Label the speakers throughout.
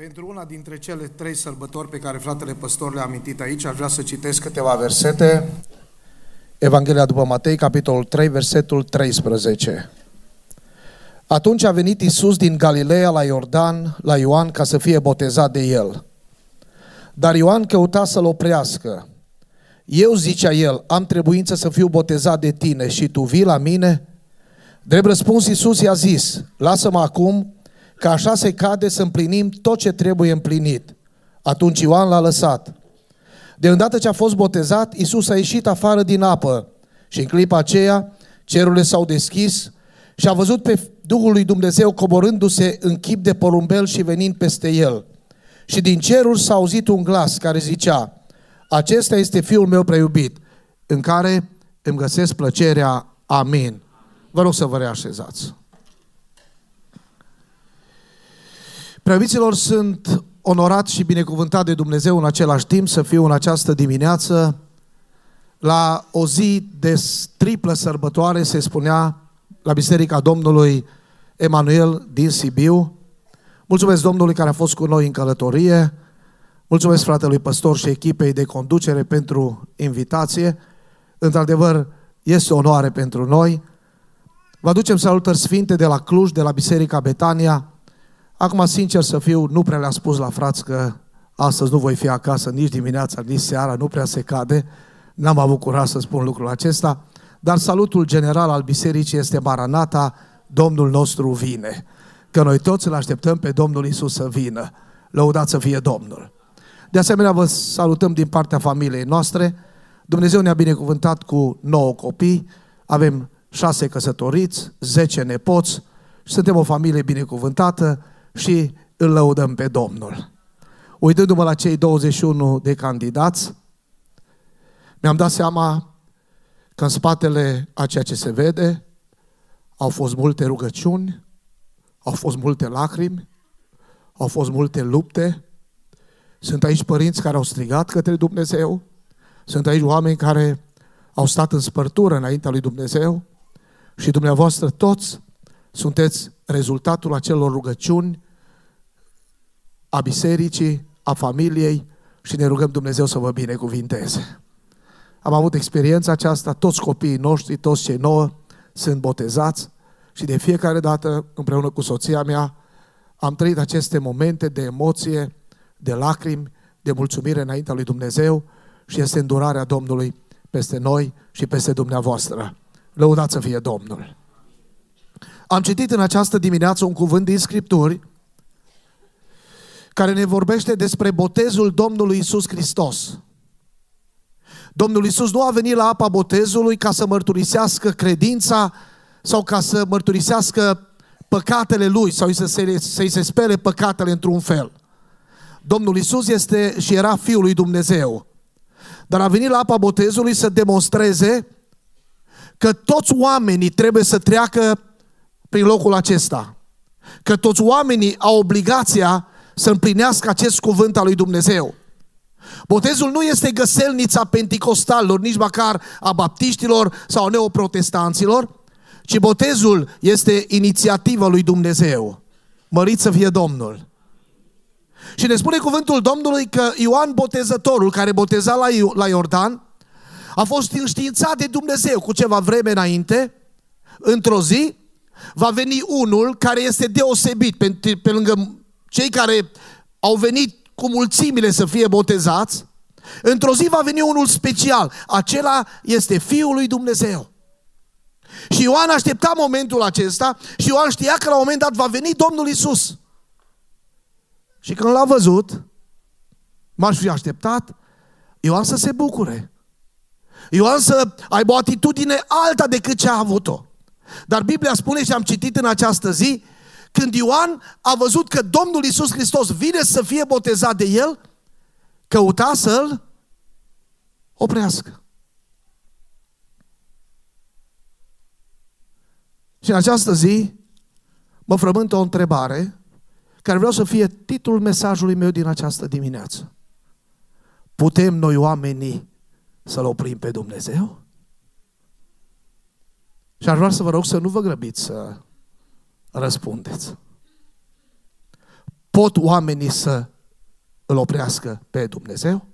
Speaker 1: Pentru una dintre cele trei sărbători pe care fratele păstor le-a amintit aici, aș vrea să citesc câteva versete. Evanghelia după Matei, capitolul 3, versetul 13. Atunci a venit Isus din Galileea la Iordan, la Ioan, ca să fie botezat de el. Dar Ioan căuta să-l oprească. Eu, zicea el, am trebuință să fiu botezat de tine și tu vii la mine? Drept răspuns, Iisus i-a zis, lasă-mă acum, că așa se cade să împlinim tot ce trebuie împlinit. Atunci Ioan l-a lăsat. De îndată ce a fost botezat, Iisus a ieșit afară din apă și în clipa aceea cerurile s-au deschis și a văzut pe Duhul lui Dumnezeu coborându-se în chip de porumbel și venind peste el. Și din ceruri s-a auzit un glas care zicea, acesta este Fiul meu preiubit, în care îmi găsesc plăcerea. Amin. Vă rog să vă reașezați. Preaviților, sunt onorat și binecuvântat de Dumnezeu în același timp să fiu în această dimineață la o zi de triplă sărbătoare, se spunea la Biserica Domnului Emanuel din Sibiu. Mulțumesc Domnului care a fost cu noi în călătorie. Mulțumesc fratelui păstor și echipei de conducere pentru invitație. Într-adevăr, este o onoare pentru noi. Vă aducem salutări sfinte de la Cluj, de la Biserica Betania. Acum, sincer să fiu, nu prea le-am spus la frați că astăzi nu voi fi acasă nici dimineața, nici seara, nu prea se cade. N-am avut curaj să spun lucrul acesta. Dar salutul general al bisericii este Maranata, Domnul nostru vine. Că noi toți îl așteptăm pe Domnul Isus să vină. Lăudat să fie Domnul. De asemenea, vă salutăm din partea familiei noastre. Dumnezeu ne-a binecuvântat cu nouă copii. Avem șase căsătoriți, zece nepoți și suntem o familie binecuvântată și îl lăudăm pe Domnul. Uitându-mă la cei 21 de candidați, mi-am dat seama că în spatele a ceea ce se vede au fost multe rugăciuni, au fost multe lacrimi, au fost multe lupte. Sunt aici părinți care au strigat către Dumnezeu, sunt aici oameni care au stat în spărtură înaintea lui Dumnezeu și dumneavoastră toți sunteți rezultatul acelor rugăciuni a bisericii, a familiei și ne rugăm Dumnezeu să vă binecuvinteze. Am avut experiența aceasta, toți copiii noștri, toți cei nouă sunt botezați și de fiecare dată, împreună cu soția mea, am trăit aceste momente de emoție, de lacrimi, de mulțumire înaintea lui Dumnezeu și este îndurarea Domnului peste noi și peste dumneavoastră. Lăudați să fie Domnul! Am citit în această dimineață un cuvânt din Scripturi care ne vorbește despre botezul Domnului Isus Hristos. Domnul Isus nu a venit la apa botezului ca să mărturisească credința sau ca să mărturisească păcatele lui sau să se, să-i se spele păcatele într-un fel. Domnul Isus este și era Fiul lui Dumnezeu. Dar a venit la apa botezului să demonstreze că toți oamenii trebuie să treacă prin locul acesta. Că toți oamenii au obligația să împlinească acest cuvânt al lui Dumnezeu. Botezul nu este găselnița penticostalilor, nici măcar a baptiștilor sau neoprotestanților, ci botezul este inițiativa lui Dumnezeu. Mărit să fie Domnul. Și ne spune cuvântul Domnului că Ioan Botezătorul, care boteza la, la Iordan, a fost înștiințat de Dumnezeu cu ceva vreme înainte, într-o zi, va veni unul care este deosebit pe, pe lângă cei care au venit cu mulțimile să fie botezați, într-o zi va veni unul special. Acela este Fiul lui Dumnezeu. Și Ioan aștepta momentul acesta și Ioan știa că la un moment dat va veni Domnul Isus. Și când l-a văzut, m-aș fi așteptat Ioan să se bucure. Ioan să aibă o atitudine alta decât ce a avut-o. Dar Biblia spune și am citit în această zi când Ioan a văzut că Domnul Isus Hristos vine să fie botezat de el, căuta să-l oprească. Și în această zi mă frământă o întrebare care vreau să fie titlul mesajului meu din această dimineață. Putem noi oamenii să-L oprim pe Dumnezeu? Și aș vrea să vă rog să nu vă grăbiți să răspundeți. pot oamenii să îl oprească pe Dumnezeu?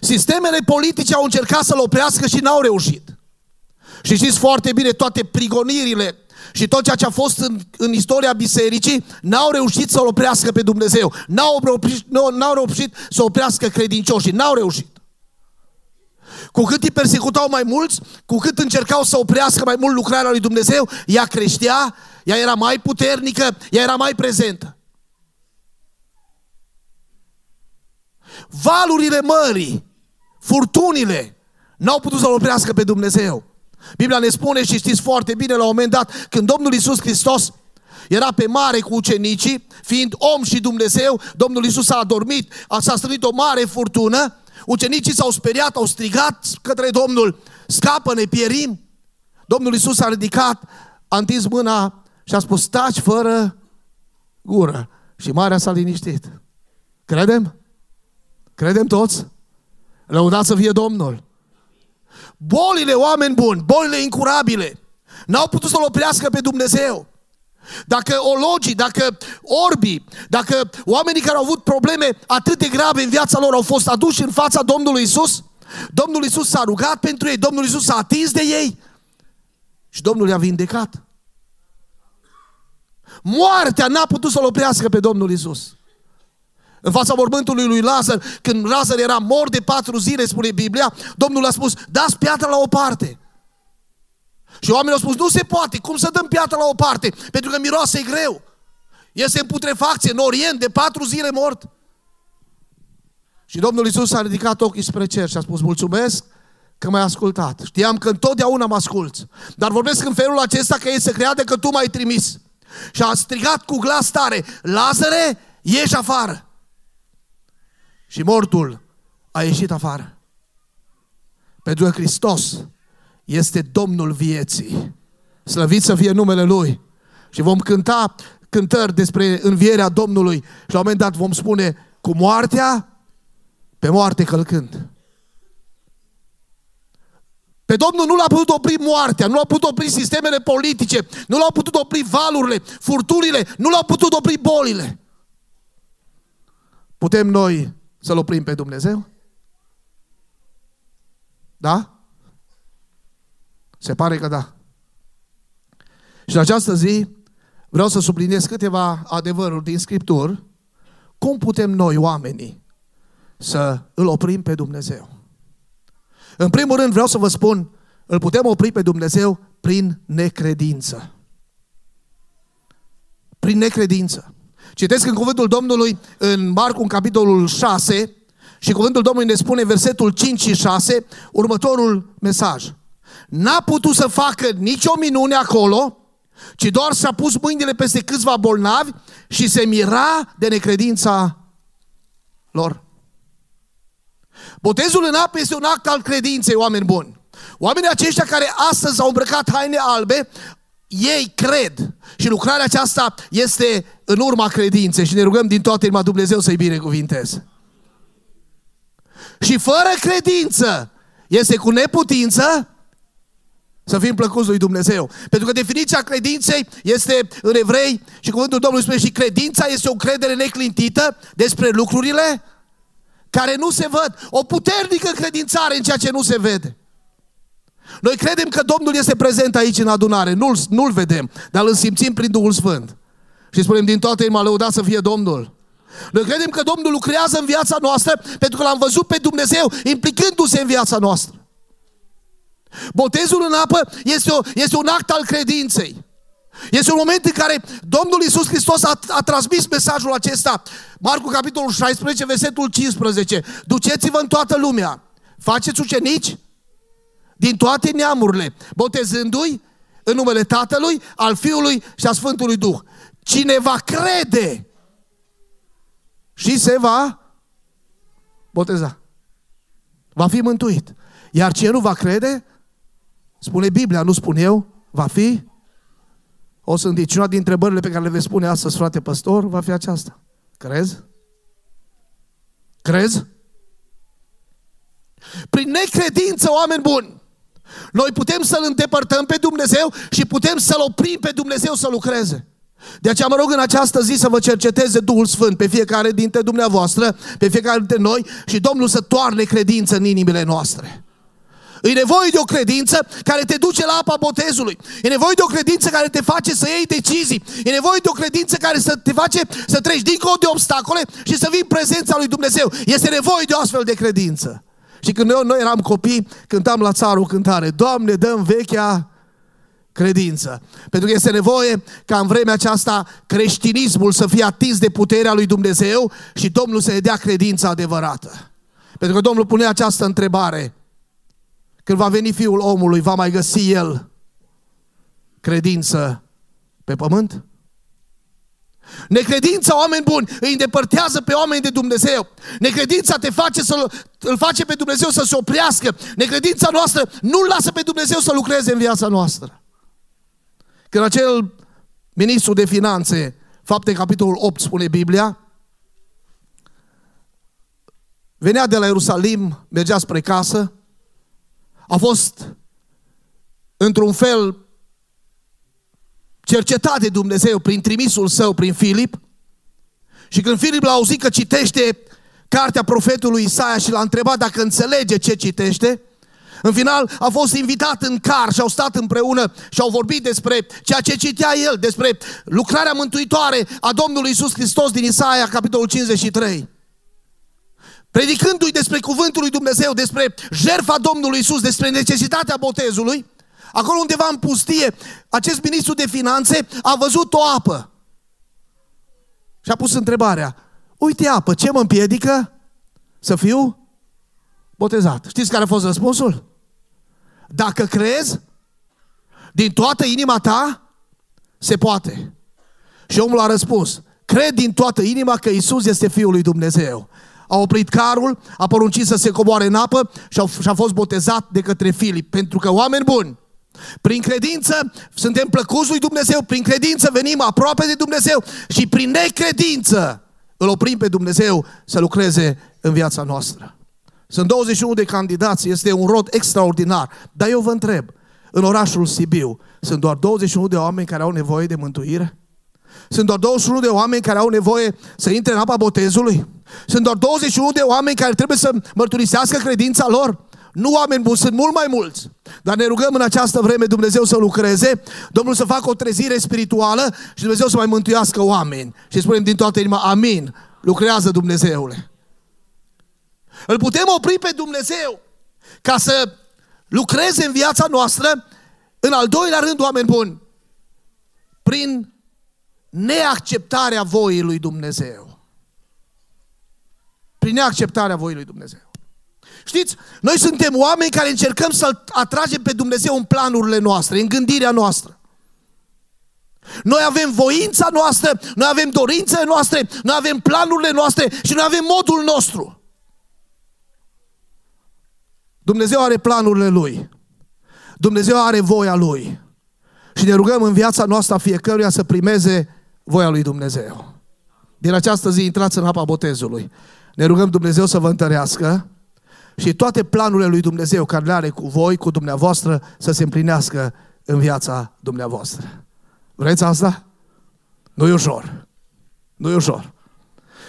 Speaker 1: Sistemele politice au încercat să-l oprească și n-au reușit. Și știți foarte bine, toate prigonirile și tot ceea ce a fost în, în istoria bisericii, n-au reușit să-L oprească pe Dumnezeu. N-au reușit, n-au reușit să oprească credincioșii. N-au reușit. Cu cât îi persecutau mai mulți, cu cât încercau să oprească mai mult lucrarea lui Dumnezeu, ea creștea, ea era mai puternică, ea era mai prezentă. Valurile mării, furtunile, n-au putut să-L oprească pe Dumnezeu. Biblia ne spune și știți foarte bine la un moment dat când Domnul Isus Hristos era pe mare cu ucenicii, fiind om și Dumnezeu, Domnul Isus a adormit, s-a strânit o mare furtună, ucenicii s-au speriat, au strigat către Domnul, scapă-ne, pierim. Domnul Isus a ridicat, a întins mâna și a spus, taci fără gură. Și marea s-a liniștit. Credem? Credem toți? Lăudați să fie Domnul. Bolile, oameni buni, bolile incurabile, n-au putut să-L oprească pe Dumnezeu. Dacă ologii, dacă orbii, dacă oamenii care au avut probleme atât de grave în viața lor au fost aduși în fața Domnului Isus, Domnul Isus s-a rugat pentru ei, Domnul Isus s-a atins de ei și Domnul i-a vindecat. Moartea n-a putut să-L oprească pe Domnul Isus. În fața mormântului lui Lazar, când Lazar era mort de patru zile, spune Biblia, Domnul a spus, dați piatra la o parte. Și oamenii au spus, nu se poate, cum să dăm piatra la o parte? Pentru că miroase greu. Este în putrefacție, în Orient, de patru zile mort. Și Domnul Isus a ridicat ochii spre cer și a spus, mulțumesc că m-ai ascultat. Știam că întotdeauna mă asculți. Dar vorbesc în felul acesta că ei să creadă că tu m-ai trimis. Și a strigat cu glas tare, Lazare, ieși afară. Și mortul a ieșit afară. Pentru că Hristos este Domnul vieții. Slăvit să fie numele Lui. Și vom cânta cântări despre învierea Domnului și la un moment dat vom spune cu moartea, pe moarte călcând. Pe Domnul nu l-a putut opri moartea, nu l-a putut opri sistemele politice, nu l-au putut opri valurile, furturile, nu l-au putut opri bolile. Putem noi să-L oprim pe Dumnezeu? Da? Se pare că da. Și în această zi vreau să subliniez câteva adevăruri din Scripturi. Cum putem noi, oamenii, să îl oprim pe Dumnezeu? În primul rând vreau să vă spun, îl putem opri pe Dumnezeu prin necredință. Prin necredință. Citesc în cuvântul Domnului în Marcu, în capitolul 6, și cuvântul Domnului ne spune versetul 5 și 6, următorul mesaj. N-a putut să facă nicio minune acolo, ci doar s-a pus mâinile peste câțiva bolnavi și se mira de necredința lor. Botezul în apă este un act al credinței, oameni buni. Oamenii aceștia care astăzi au îmbrăcat haine albe ei cred și lucrarea aceasta este în urma credinței și ne rugăm din toată inima Dumnezeu să-i binecuvinteze. Și fără credință este cu neputință să fim plăcuți lui Dumnezeu. Pentru că definiția credinței este în evrei și cuvântul Domnului spune și credința este o credere neclintită despre lucrurile care nu se văd. O puternică credințare în ceea ce nu se vede. Noi credem că Domnul este prezent aici în adunare. Nu-L, nu-L vedem, dar îl simțim prin Duhul Sfânt. Și spunem din toată inima, lăudat să fie Domnul. Noi credem că Domnul lucrează în viața noastră pentru că l-am văzut pe Dumnezeu implicându-se în viața noastră. Botezul în apă este, o, este un act al credinței. Este un moment în care Domnul Iisus Hristos a, a transmis mesajul acesta. Marcu, capitolul 16, versetul 15. Duceți-vă în toată lumea. Faceți ucenici din toate neamurile, botezându-i în numele Tatălui, al Fiului și a Sfântului Duh. Cine va crede și se va boteza. Va fi mântuit. Iar cine nu va crede, spune Biblia, nu spun eu, va fi o să Și una din întrebările pe care le veți spune astăzi, frate păstor, va fi aceasta. Crezi? Crezi? Prin necredință, oameni buni, noi putem să-L îndepărtăm pe Dumnezeu și putem să-L oprim pe Dumnezeu să lucreze. De aceea mă rog în această zi să vă cerceteze Duhul Sfânt pe fiecare dintre dumneavoastră, pe fiecare dintre noi și Domnul să toarne credință în inimile noastre. E nevoie de o credință care te duce la apa botezului. E nevoie de o credință care te face să iei decizii. E nevoie de o credință care să te face să treci dincolo de obstacole și să vii în prezența lui Dumnezeu. Este nevoie de o astfel de credință. Și când noi, noi eram copii, cântam la țarul cântare, Doamne, dăm vechea credință. Pentru că este nevoie ca în vremea aceasta creștinismul să fie atins de puterea lui Dumnezeu și Domnul să-i dea credința adevărată. Pentru că Domnul pune această întrebare. Când va veni Fiul omului, va mai găsi El credință pe pământ? Necredința, oameni buni, îi îndepărtează pe oameni de Dumnezeu. Necredința te face să îl face pe Dumnezeu să se oprească. Necredința noastră nu-L lasă pe Dumnezeu să lucreze în viața noastră. Când acel ministru de finanțe, fapte capitolul 8 spune Biblia, venea de la Ierusalim, mergea spre casă, a fost într-un fel cercetat de Dumnezeu prin trimisul său, prin Filip, și când Filip l-a auzit că citește cartea profetului Isaia și l-a întrebat dacă înțelege ce citește, în final a fost invitat în car și au stat împreună și au vorbit despre ceea ce citea el, despre lucrarea mântuitoare a Domnului Isus Hristos din Isaia, capitolul 53. Predicându-i despre cuvântul lui Dumnezeu, despre jertfa Domnului Isus, despre necesitatea botezului, acolo undeva în pustie, acest ministru de finanțe a văzut o apă. Și a pus întrebarea, uite apă, ce mă împiedică să fiu botezat? Știți care a fost răspunsul? Dacă crezi, din toată inima ta, se poate. Și omul a răspuns, cred din toată inima că Isus este Fiul lui Dumnezeu. A oprit carul, a poruncit să se coboare în apă și a, și a fost botezat de către Filip. Pentru că oameni buni, prin credință suntem plăcuți lui Dumnezeu, prin credință venim aproape de Dumnezeu și prin necredință îl oprim pe Dumnezeu să lucreze în viața noastră. Sunt 21 de candidați, este un rod extraordinar. Dar eu vă întreb, în orașul Sibiu, sunt doar 21 de oameni care au nevoie de mântuire? Sunt doar 21 de oameni care au nevoie să intre în apa botezului? Sunt doar 21 de oameni care trebuie să mărturisească credința lor? Nu oameni buni, sunt mult mai mulți. Dar ne rugăm în această vreme Dumnezeu să lucreze, Domnul să facă o trezire spirituală și Dumnezeu să mai mântuiască oameni. Și spunem din toată inima, amin. Lucrează Dumnezeule. Îl putem opri pe Dumnezeu ca să lucreze în viața noastră, în al doilea rând, oameni buni, prin neacceptarea voii lui Dumnezeu. Prin neacceptarea voii lui Dumnezeu. Știți, noi suntem oameni care încercăm să-L atragem pe Dumnezeu în planurile noastre, în gândirea noastră. Noi avem voința noastră, noi avem dorințele noastre, noi avem planurile noastre și noi avem modul nostru. Dumnezeu are planurile Lui. Dumnezeu are voia Lui. Și ne rugăm în viața noastră fiecăruia să primeze voia Lui Dumnezeu. Din această zi intrați în apa botezului. Ne rugăm Dumnezeu să vă întărească și toate planurile lui Dumnezeu care le are cu voi, cu dumneavoastră, să se împlinească în viața dumneavoastră. Vreți asta? Nu e ușor. Nu e ușor.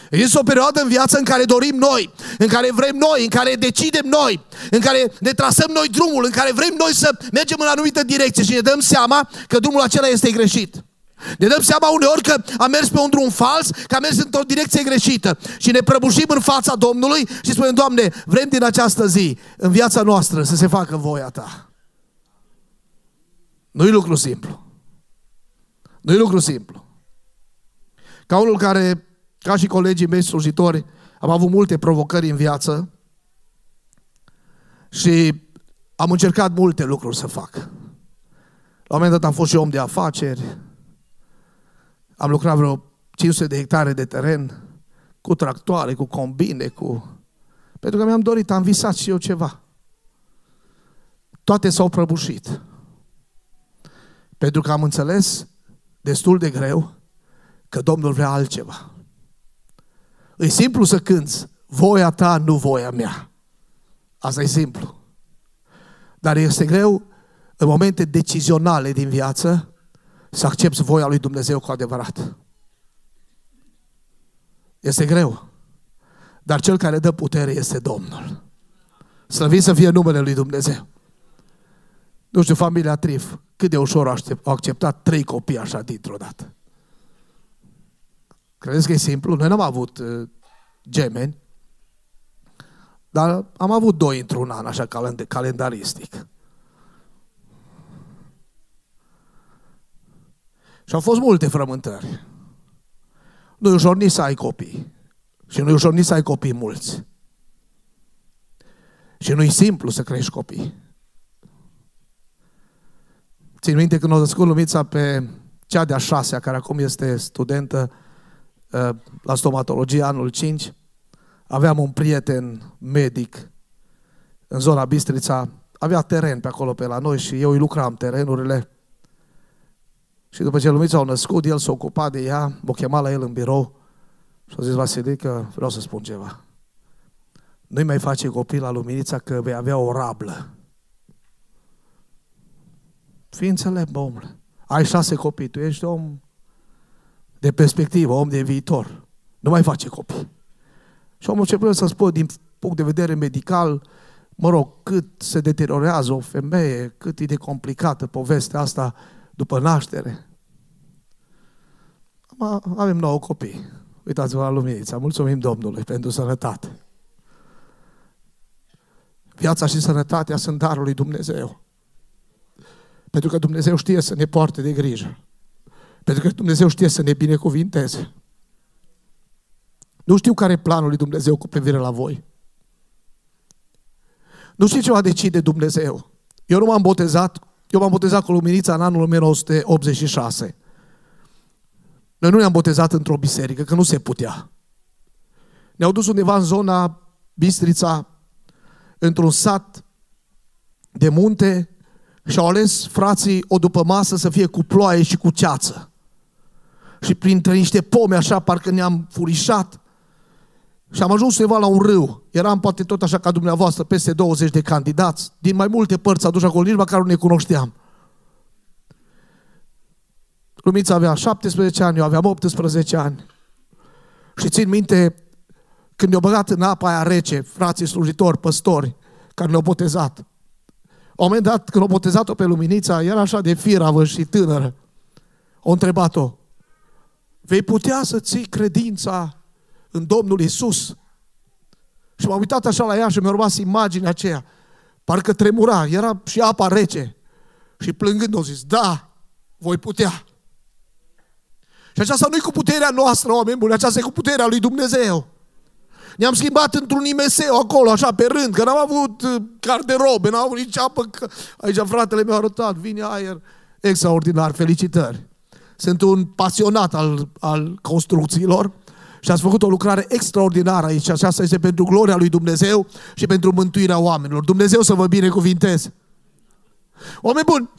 Speaker 1: Este o perioadă în viață în care dorim noi, în care vrem noi, în care decidem noi, în care ne trasăm noi drumul, în care vrem noi să mergem în anumită direcție și ne dăm seama că drumul acela este greșit. Ne dăm seama uneori că am mers pe un drum fals, că am mers într-o direcție greșită și ne prăbușim în fața Domnului și spunem, Doamne, vrem din această zi, în viața noastră, să se facă voia Ta. Nu-i lucru simplu. Nu-i lucru simplu. Ca unul care ca și colegii mei slujitori, am avut multe provocări în viață și am încercat multe lucruri să fac. La un moment dat am fost și om de afaceri, am lucrat vreo 500 de hectare de teren, cu tractoare, cu combine, cu... Pentru că mi-am dorit, am visat și eu ceva. Toate s-au prăbușit. Pentru că am înțeles destul de greu că Domnul vrea altceva. E simplu să cânți, voia ta, nu voia mea. Asta e simplu. Dar este greu în momente decizionale din viață să accepti voia lui Dumnezeu cu adevărat. Este greu. Dar cel care dă putere este Domnul. Slăvit să fie numele lui Dumnezeu. Nu știu, familia Trif, cât de ușor au acceptat trei copii așa dintr-o dată. Credeți că e simplu? Noi n-am avut uh, gemeni, dar am avut doi într-un an, așa calendaristic. Și au fost multe frământări. Nu e ușor nici să ai copii. Și nu e ușor nici să ai copii mulți. Și nu e simplu să crești copii. Țin minte când o născut Lumița pe cea de-a șasea, care acum este studentă uh, la stomatologie anul 5, aveam un prieten medic în zona Bistrița, avea teren pe acolo pe la noi și eu îi lucram terenurile. Și după ce Lumița au născut, el s-a ocupat de ea, m-a chemat la el în birou și a zis, Vasile, că vreau să spun ceva. Nu-i mai face copil la Luminița că vei avea o rablă. Fii înțelept, omule. Ai șase copii, tu ești om de perspectivă, om de viitor. Nu mai face copii. Și omul ce să spun din punct de vedere medical, mă rog, cât se deteriorează o femeie, cât e de complicată povestea asta după naștere. Avem nouă copii. Uitați-vă la luminița. Mulțumim Domnului pentru sănătate. Viața și sănătatea sunt darul lui Dumnezeu. Pentru că Dumnezeu știe să ne poarte de grijă. Pentru că Dumnezeu știe să ne binecuvinteze. Nu știu care e planul lui Dumnezeu cu privire la voi. Nu știu ce va decide Dumnezeu. Eu nu m-am botezat, eu m-am botezat cu luminița în anul 1986. Noi nu ne-am botezat într-o biserică, că nu se putea. Ne-au dus undeva în zona Bistrița, într-un sat de munte și au ales frații o după masă să fie cu ploaie și cu ceață. Și printre niște pome așa, parcă ne-am furișat. Și am ajuns undeva la un râu. Eram poate tot așa ca dumneavoastră, peste 20 de candidați, din mai multe părți aduși acolo, nici măcar nu ne cunoșteam. Lumița avea 17 ani, eu aveam 18 ani. Și țin minte când ne-au băgat în apa aia rece, frații slujitori, păstori, care ne-au botezat. La un moment dat, când au botezat-o pe Luminița, era așa de firavă și tânără. O întrebat-o, vei putea să ții credința în Domnul Isus? Și m-am uitat așa la ea și mi-a rămas imaginea aceea. Parcă tremura, era și apa rece. Și plângând, au zis, da, voi putea. Și aceasta nu e cu puterea noastră, oameni buni, aceasta e cu puterea lui Dumnezeu. Ne-am schimbat într-un imeseu acolo, așa, pe rând, că n-am avut uh, garderobe, n-am avut nici apă. Că... Aici fratele mi-a arătat, vine aer. Extraordinar, felicitări. Sunt un pasionat al, al construcțiilor și ați făcut o lucrare extraordinară aici. Aceasta este pentru gloria lui Dumnezeu și pentru mântuirea oamenilor. Dumnezeu să vă binecuvinteze. Oameni buni,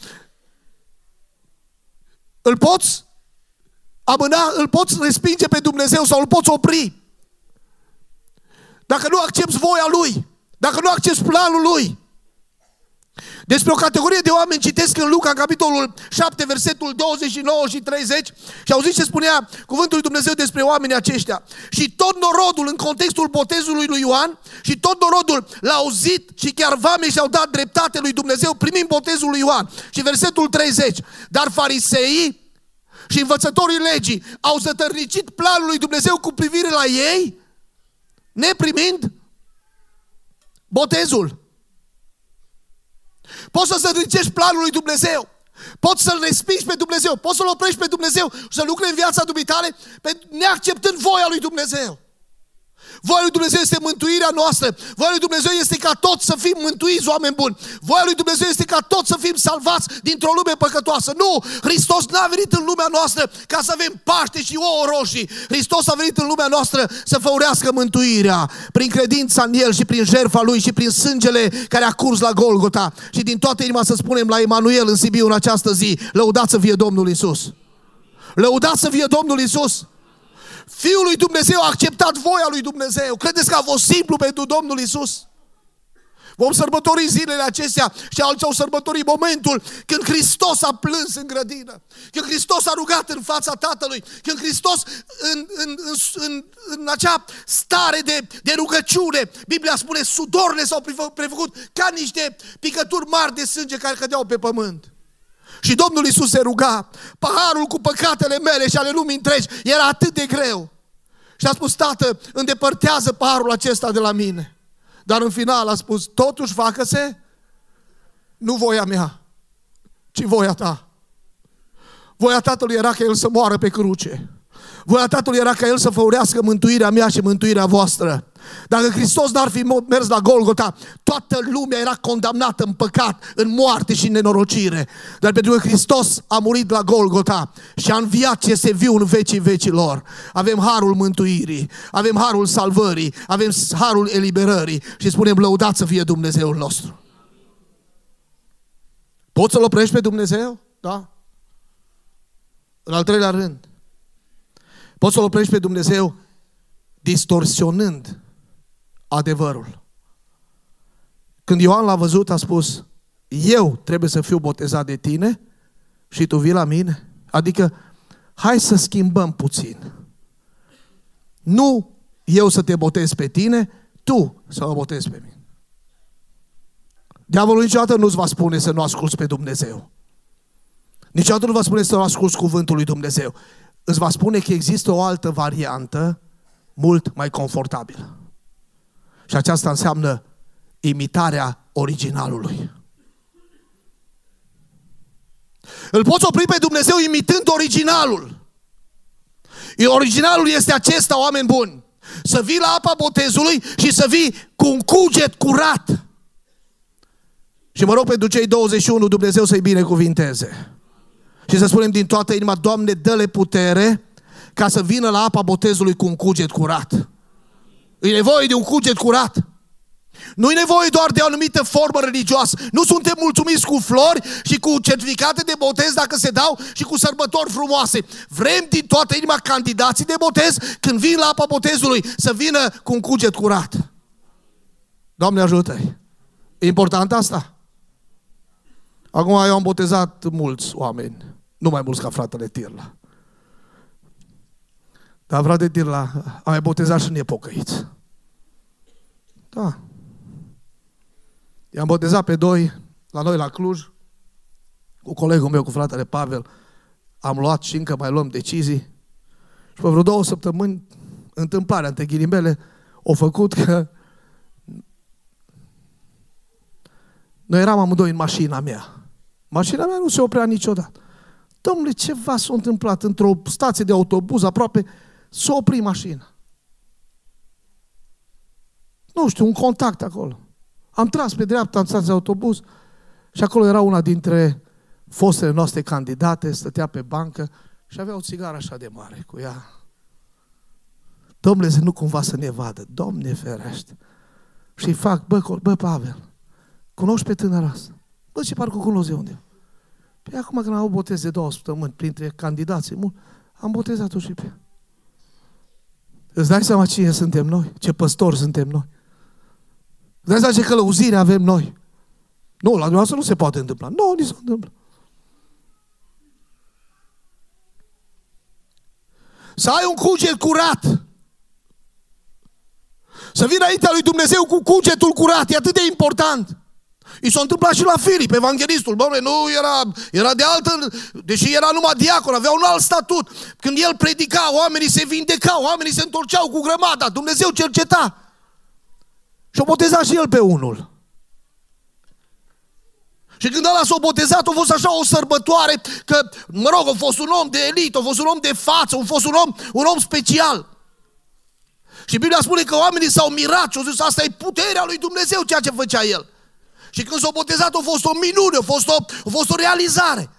Speaker 1: îl poți amâna, îl poți respinge pe Dumnezeu sau îl poți opri. Dacă nu accepti voia Lui, dacă nu accepti planul Lui. Despre o categorie de oameni citesc în Luca, în capitolul 7, versetul 29 și 30 și auziți ce spunea cuvântul lui Dumnezeu despre oamenii aceștia. Și tot norodul în contextul botezului lui Ioan și tot norodul l-a auzit și chiar vame și-au dat dreptate lui Dumnezeu primind botezul lui Ioan. Și versetul 30. Dar fariseii și învățătorii legii au zătărnicit planul lui Dumnezeu cu privire la ei, neprimind botezul. Poți să zătărnicești planul lui Dumnezeu. Poți să-L respingi pe Dumnezeu. Poți să-L oprești pe Dumnezeu și să lucrezi în viața dumitale neacceptând voia lui Dumnezeu. Voia lui Dumnezeu este mântuirea noastră. Voia lui Dumnezeu este ca toți să fim mântuiți, oameni buni. Voia lui Dumnezeu este ca toți să fim salvați dintr-o lume păcătoasă. Nu! Hristos n-a venit în lumea noastră ca să avem paște și ouă roșii. Hristos a venit în lumea noastră să făurească mântuirea prin credința în El și prin jertfa Lui și prin sângele care a curs la Golgota. Și din toată inima să spunem la Emanuel în Sibiu în această zi, lăudați să fie Domnul Isus. Lăudați să fie Domnul Isus. Fiul lui Dumnezeu a acceptat voia lui Dumnezeu. Credeți că a fost simplu pentru Domnul Isus? Vom sărbători zilele acestea și alții au sărbătorit momentul când Hristos a plâns în grădină, când Hristos a rugat în fața Tatălui, când Hristos în, în, în, în, în acea stare de, de rugăciune, Biblia spune, sudorile s-au prefăcut ca niște picături mari de sânge care cădeau pe pământ. Și Domnul Iisus se ruga, paharul cu păcatele mele și ale lumii întregi era atât de greu. Și a spus, tată, îndepărtează paharul acesta de la mine. Dar în final a spus, totuși facă-se nu voia mea, ci voia ta. Voia Tatălui era ca El să moară pe cruce. Voia Tatălui era ca El să făurească mântuirea mea și mântuirea voastră. Dacă Hristos n-ar fi mers la Golgota, toată lumea era condamnată în păcat, în moarte și în nenorocire. Dar pentru că Hristos a murit la Golgota și a înviat ce este viu în vecii vecilor, avem harul mântuirii, avem harul salvării, avem harul eliberării și spunem lăudat să fie Dumnezeul nostru. Poți să-L oprești pe Dumnezeu? Da. În al treilea rând, poți să-L oprești pe Dumnezeu distorsionând adevărul. Când Ioan l-a văzut, a spus, eu trebuie să fiu botezat de tine și tu vii la mine? Adică, hai să schimbăm puțin. Nu eu să te botez pe tine, tu să mă botezi pe mine. Diavolul niciodată nu-ți va spune să nu asculți pe Dumnezeu. Niciodată nu va spune să nu asculți cuvântul lui Dumnezeu. Îți va spune că există o altă variantă mult mai confortabilă. Și aceasta înseamnă imitarea originalului. Îl poți opri pe Dumnezeu imitând originalul. Originalul este acesta, oameni buni. Să vii la apa botezului și să vii cu un cuget curat. Și mă rog pentru cei 21, Dumnezeu să-i binecuvinteze. Și să spunem din toată inima, Doamne, dă-le putere ca să vină la apa botezului cu un cuget curat. E nevoie de un cuget curat. Nu e nevoie doar de o anumită formă religioasă. Nu suntem mulțumiți cu flori și cu certificate de botez dacă se dau și cu sărbători frumoase. Vrem din toată inima candidații de botez când vin la apa botezului să vină cu un cuget curat. Doamne ajută-i! E important asta? Acum eu am botezat mulți oameni, nu mai mulți ca fratele Tirla. Dar frate Tirla a mai botezat și nepocăiți. Da. I-am botezat pe doi la noi la Cluj, cu colegul meu, cu fratele Pavel. Am luat și încă mai luăm decizii. Și pe vreo două săptămâni, întâmplarea, între ghilimele, o făcut că noi eram amândoi în mașina mea. Mașina mea nu se oprea niciodată. Domnule, ceva s-a întâmplat într-o stație de autobuz aproape, s-a oprit mașina. Nu știu, un contact acolo. Am tras pe dreapta în stația de autobuz și acolo era una dintre fostele noastre candidate, stătea pe bancă și avea o țigară așa de mare cu ea. Domnule, nu cumva să ne vadă. Domne ferește. Și îi fac, bă, bă, Pavel, cunoști pe tânăra asta? Bă, ce parcă cunosc de unde? Păi acum când am botez de două săptămâni, printre candidații mult, am botezat-o și pe ea. Îți dai seama cine suntem noi? Ce păstori suntem noi? Îți dai seama ce călăuzire avem noi? Nu, la dumneavoastră nu se poate întâmpla. Nu, nici se întâmplă. Să ai un cuget curat. Să vii înaintea lui Dumnezeu cu cugetul curat. E atât de important. I s-a întâmplat și la Filip, evanghelistul. Bă, nu era, era de altă, deși era numai diacon, avea un alt statut. Când el predica, oamenii se vindecau, oamenii se întorceau cu grămada. Dumnezeu cerceta. Și-a botezat și el pe unul. Și când ăla s-a botezat, a fost așa o sărbătoare că, mă rog, a fost un om de elită, a fost un om de față, a fost un om, un om special. Și Biblia spune că oamenii s-au mirat și au zis, asta e puterea lui Dumnezeu, ceea ce făcea el. Și când s-a botezat a fost o minune, a fost o, a fost o realizare.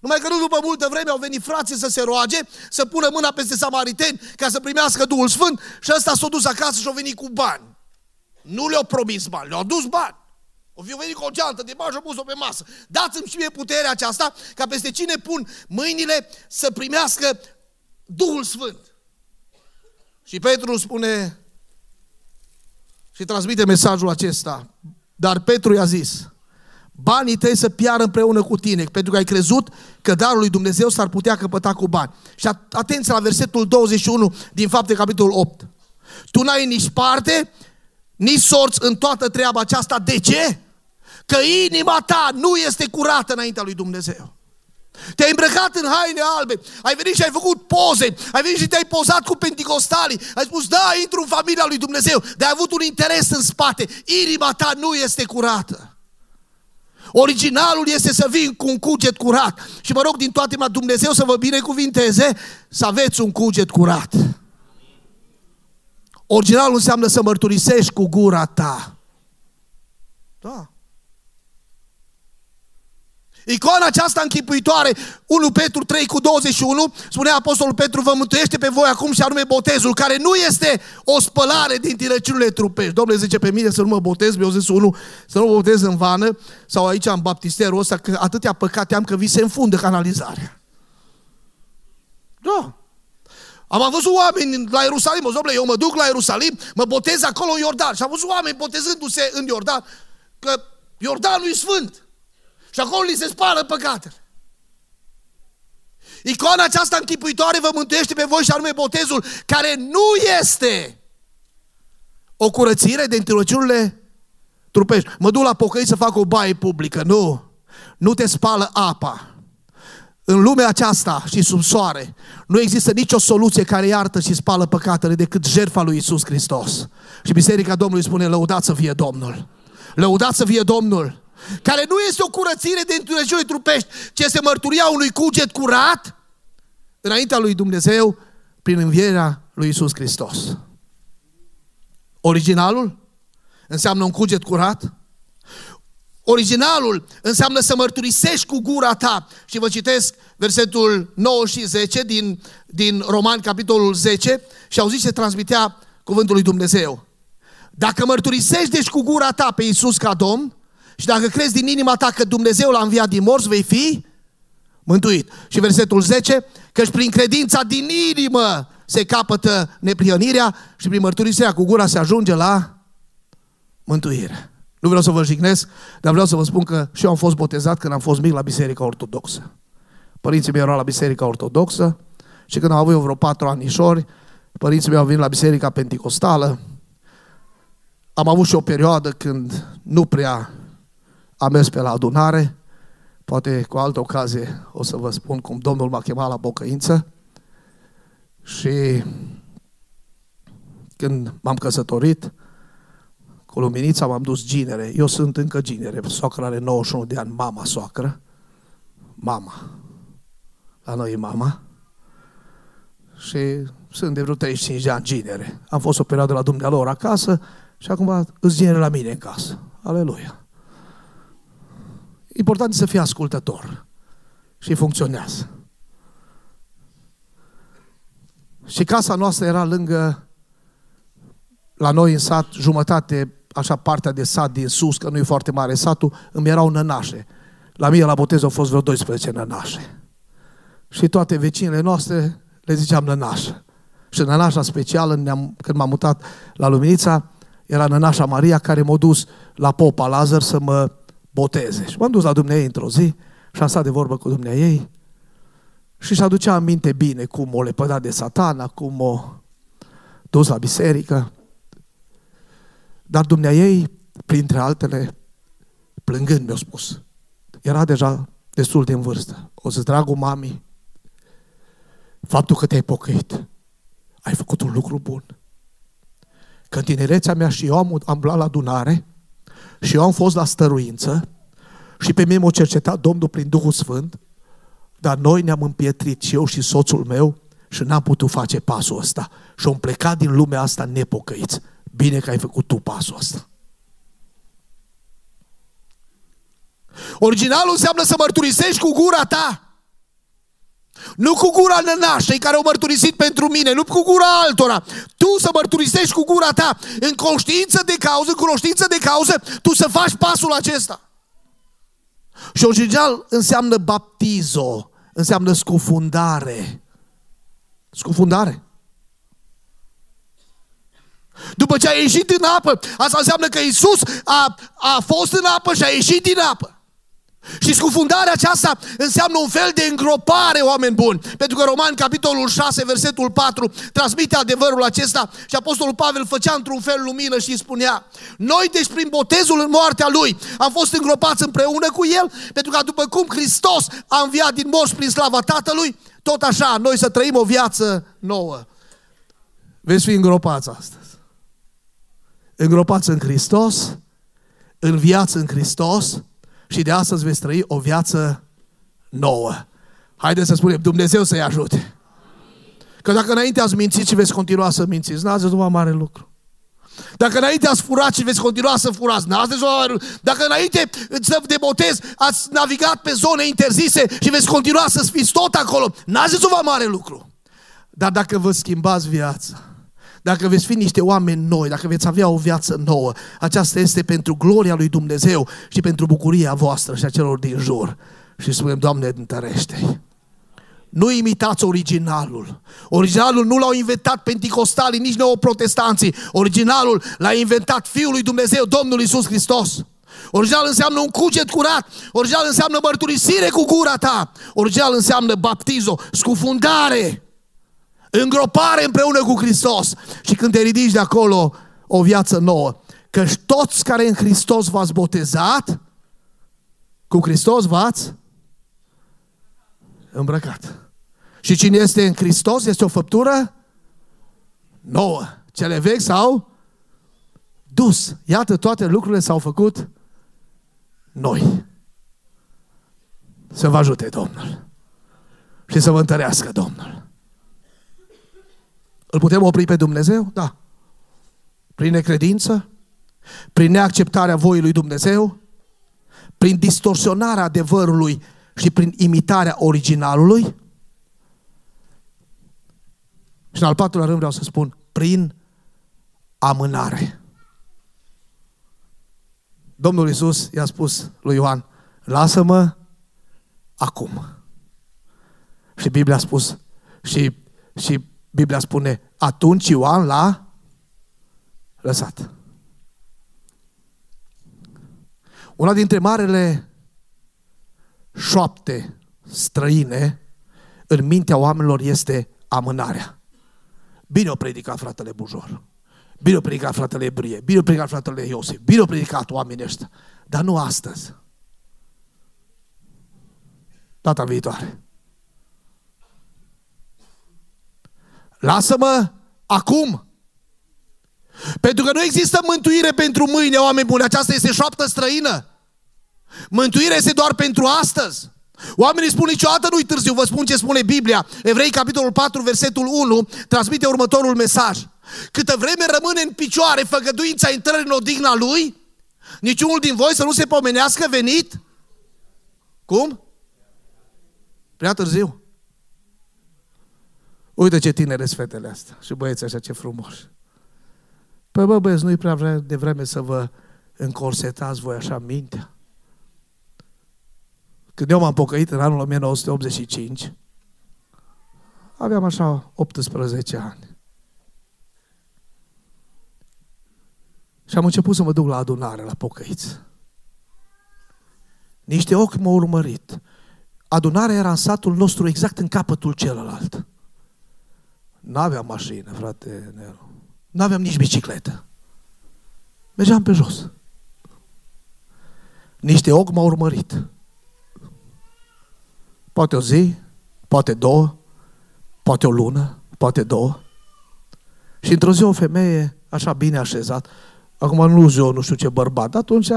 Speaker 1: Numai că nu după multă vreme au venit frații să se roage, să pună mâna peste samariteni ca să primească Duhul Sfânt și ăsta s-a dus acasă și a venit cu bani. Nu le-au promis bani, le-au dus bani. O fi venit cu o geantă de bani și au pus-o pe masă. Dați-mi și mie puterea aceasta ca peste cine pun mâinile să primească Duhul Sfânt. Și Petru spune și transmite mesajul acesta. Dar Petru i-a zis, banii tăi să piară împreună cu tine, pentru că ai crezut că darul lui Dumnezeu s-ar putea căpăta cu bani. Și atenție la versetul 21 din fapte capitolul 8. Tu n-ai nici parte, nici sorți în toată treaba aceasta. De ce? Că inima ta nu este curată înaintea lui Dumnezeu. Te-ai îmbrăcat în haine albe, ai venit și ai făcut poze, ai venit și te-ai pozat cu penticostalii, ai spus, da, intru în familia lui Dumnezeu, dar ai avut un interes în spate, inima ta nu este curată. Originalul este să vii cu un cuget curat. Și mă rog din toate inima Dumnezeu să vă binecuvinteze să aveți un cuget curat. Originalul înseamnă să mărturisești cu gura ta. Da. Icoana aceasta închipuitoare, 1 Petru 3 cu 21, spunea Apostolul Petru, vă mântuiește pe voi acum și anume botezul, care nu este o spălare din tirăciunile trupești. Domnule zice pe mine să nu mă botez, mi-au zis unul, să nu mă botez în vană sau aici în baptisterul ăsta, că atâtea păcate am că vi se înfundă canalizarea. Da. Am văzut oameni la Ierusalim, domnule, eu mă duc la Ierusalim, mă botez acolo în Iordan. Și am văzut oameni botezându-se în Iordan, că Iordanul e sfânt. Și acolo li se spală păcatele. Icoana aceasta închipuitoare vă mântuiește pe voi și anume botezul, care nu este o curățire de întinăciunile trupești. Mă duc la pocăi să fac o baie publică. Nu. Nu te spală apa. În lumea aceasta și sub soare nu există nicio soluție care iartă și spală păcatele decât jertfa lui Isus Hristos. Și Biserica Domnului spune, lăudați să fie Domnul. Lăudați să fie Domnul care nu este o curățire de întunecăciune trupești, ci este mărturia unui cuget curat înaintea lui Dumnezeu prin învierea lui Isus Hristos. Originalul înseamnă un cuget curat. Originalul înseamnă să mărturisești cu gura ta. Și vă citesc versetul 9 și 10 din, din Roman, capitolul 10, și auziți ce transmitea cuvântul lui Dumnezeu. Dacă mărturisești deci cu gura ta pe Isus ca Domn și dacă crezi din inima ta că Dumnezeu l-a înviat din morți, vei fi mântuit. Și versetul 10, căci prin credința din inimă se capătă neprihănirea și prin mărturisirea cu gura se ajunge la mântuire. Nu vreau să vă jignesc, dar vreau să vă spun că și eu am fost botezat când am fost mic la Biserica Ortodoxă. Părinții mei erau la Biserica Ortodoxă și când am avut eu vreo patru anișori, părinții mei au venit la Biserica Pentecostală. Am avut și o perioadă când nu prea am mers pe la adunare, poate cu altă ocazie o să vă spun cum Domnul m-a chemat la bocăință și când m-am căsătorit, cu luminița m-am dus ginere. Eu sunt încă ginere. Soacra are 91 de ani, mama soacră. Mama. La noi e mama. Și sunt de vreo 35 de ani ginere. Am fost o perioadă la dumnealor acasă și acum îți ginere la mine în casă. Aleluia. Important să fii ascultător. Și funcționează. Și casa noastră era lângă, la noi în sat, jumătate, așa partea de sat din sus, că nu e foarte mare satul, îmi erau nănașe. La mine la botez au fost vreo 12 nănașe. Și toate vecinile noastre le ziceam nănașă. Și nănașa specială, când m-am mutat la Luminița, era nănașa Maria care m-a dus la popa Lazar să mă boteze. Și m-am dus la Dumnezeu într-o zi și am stat de vorbă cu Dumnezeu și și aducea aminte bine cum o lepădat de satana, cum o dus la biserică. Dar Dumnezeu, printre altele, plângând mi-a spus, era deja destul de în vârstă. O să dragul mami, faptul că te-ai pocăit, ai făcut un lucru bun. Că în tinerețea mea și eu am, am luat la adunare, și eu am fost la stăruință și pe mine m-a cercetat Domnul prin Duhul Sfânt, dar noi ne-am împietrit și eu și soțul meu și n-am putut face pasul ăsta. Și am plecat din lumea asta nepocăiți. Bine că ai făcut tu pasul ăsta. Originalul înseamnă să mărturisești cu gura ta. Nu cu gura nănașei care au mărturisit pentru mine, nu cu gura altora. Tu să mărturisești cu gura ta, în conștiință de cauză, în cunoștință de cauză, tu să faci pasul acesta. Și original înseamnă baptizo, înseamnă scufundare. Scufundare. După după ce a ieșit din apă, asta înseamnă că Isus a, a fost în apă și a ieșit din apă. Și scufundarea aceasta înseamnă un fel de îngropare, oameni buni. Pentru că Roman, capitolul 6, versetul 4, transmite adevărul acesta și Apostolul Pavel făcea într-un fel lumină și îi spunea Noi, deci, prin botezul în moartea Lui, am fost îngropați împreună cu El, pentru că după cum Hristos a înviat din morți prin slava Tatălui, tot așa, noi să trăim o viață nouă. Veți fi îngropați astăzi. Îngropați în Hristos, în viață în Hristos, și de astăzi veți trăi o viață nouă. Haideți să spunem, Dumnezeu să-i ajute. Că dacă înainte ați mințit și veți continua să mințiți, n-ați rezolvat mare lucru. Dacă înainte ați furat și veți continua să furați, n-ați rezolvat mare lucru. Dacă înainte să de botez ați navigat pe zone interzise și veți continua să fiți tot acolo, n-ați rezolvat mare lucru. Dar dacă vă schimbați viața, dacă veți fi niște oameni noi, dacă veți avea o viață nouă, aceasta este pentru gloria lui Dumnezeu și pentru bucuria voastră și a celor din jur. Și spunem, Doamne, întărește nu imitați originalul. Originalul nu l-au inventat penticostalii, nici neoprotestanții. Originalul l-a inventat Fiul lui Dumnezeu, Domnul Isus Hristos. Original înseamnă un cuget curat. Original înseamnă mărturisire cu gura ta. Original înseamnă baptizo, scufundare îngropare împreună cu Hristos. Și când te ridici de acolo, o viață nouă. Căci toți care în Hristos v-ați botezat, cu Hristos v-ați îmbrăcat. Și cine este în Hristos este o făptură nouă. Cele vechi s-au dus. Iată, toate lucrurile s-au făcut noi. Să vă ajute Domnul. Și să vă întărească Domnul. Îl putem opri pe Dumnezeu? Da. Prin necredință? Prin neacceptarea voii lui Dumnezeu? Prin distorsionarea adevărului și prin imitarea originalului? Și în al patrulea rând vreau să spun, prin amânare. Domnul Iisus i-a spus lui Ioan, lasă-mă acum. Și Biblia a spus, și, și Biblia spune, atunci Ioan l-a lăsat. Una dintre marele șoapte străine în mintea oamenilor este amânarea. Bine o predicat fratele Bujor. Bine o predicat fratele Brie. Bine o predicat fratele Iosif. Bine o predicat oamenii ăștia. Dar nu astăzi. Data viitoare. Lasă-mă acum. Pentru că nu există mântuire pentru mâine, oameni buni. Aceasta este șoaptă străină. Mântuirea este doar pentru astăzi. Oamenii spun niciodată nu-i târziu, vă spun ce spune Biblia. Evrei, capitolul 4, versetul 1, transmite următorul mesaj. Câtă vreme rămâne în picioare făgăduința intrării în odihna lui, niciunul din voi să nu se pomenească venit. Cum? Prea târziu. Uite ce tinere sunt fetele astea și băieții așa ce frumos. Păi bă băieți, nu-i prea vre- de vreme să vă încorsetați voi așa mintea? Când eu m-am pocăit în anul 1985, aveam așa 18 ani. Și am început să mă duc la adunare, la pocăiți. Niște ochi m-au urmărit. Adunarea era în satul nostru exact în capătul celălalt. N-aveam mașină, frate Nelu. N-aveam nici bicicletă. Mergeam pe jos. Niște ochi m-au urmărit. Poate o zi, poate două, poate o lună, poate două. Și într-o zi o femeie, așa bine așezat, acum nu eu nu știu ce bărbat, dar atunci,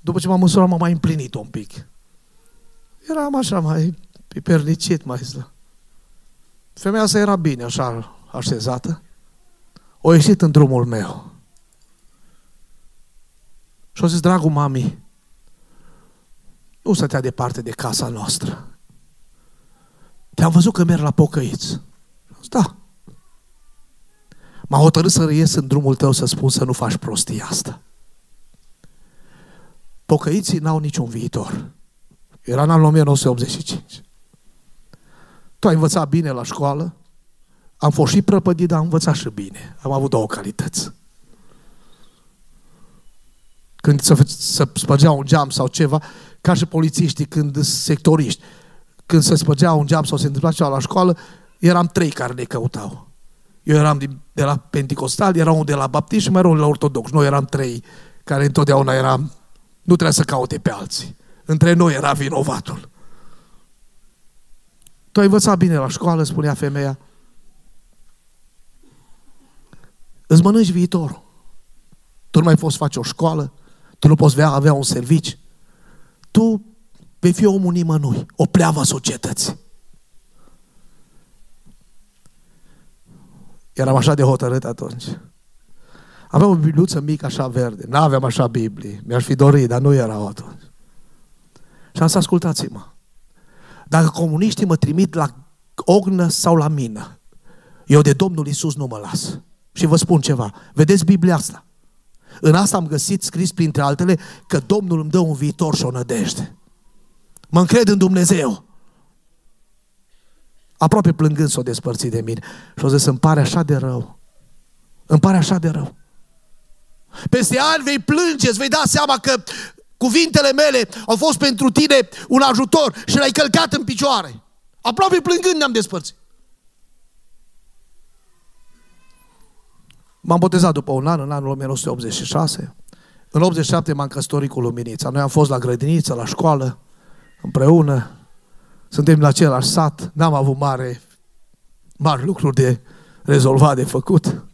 Speaker 1: după ce m-am măsurat, m-am mai împlinit un pic. Eram așa mai pipernicit, mai slă. Femeia asta era bine, așa așezată. O ieșit în drumul meu. Și o zis, dragul mami, nu stătea departe de casa noastră. Te-am văzut că merg la pocăiți. Zis, da. M-a hotărât să ies în drumul tău să spun să nu faci prostia asta. Pocăiții n-au niciun viitor. Era în anul 1985. Tu ai învățat bine la școală, am fost și prăpădit, dar am învățat și bine. Am avut două calități. când se, se spărgea un geam sau ceva, ca și polițiștii când sunt sectoriști. Când se spărgea un geam sau se întâmpla ceva la școală, eram trei care ne căutau. Eu eram de la Pentecostal, era unul de la Baptist și mai era unul de la Ortodox. Noi eram trei care întotdeauna eram, nu trebuia să caute pe alții. Între noi era vinovatul. Tu ai învățat bine la școală, spunea femeia. Îți mănânci viitorul. Tu nu mai poți face o școală, tu nu poți avea un servici. Tu vei fi omul nimănui, o pleavă a societății. Eram așa de hotărât atunci. Aveam o bibliuță mică așa verde. Nu aveam așa Biblie. Mi-aș fi dorit, dar nu era atunci. Și am să ascultați-mă. Dacă comuniștii mă trimit la ognă sau la mină, eu de Domnul Isus nu mă las. Și vă spun ceva. Vedeți Biblia asta? În asta am găsit scris printre altele că Domnul îmi dă un viitor și o nădejde. Mă încred în Dumnezeu. Aproape plângând s-o despărțit de mine. Și o zis, îmi pare așa de rău. Îmi pare așa de rău. Peste ani vei plânge, îți vei da seama că cuvintele mele au fost pentru tine un ajutor și l-ai călcat în picioare. Aproape plângând ne-am despărțit. M-am botezat după un an, în anul 1986. În 87 m-am căsătorit cu Luminița. Noi am fost la grădiniță, la școală, împreună. Suntem la același sat. N-am avut mare, mari lucruri de rezolvat, de făcut.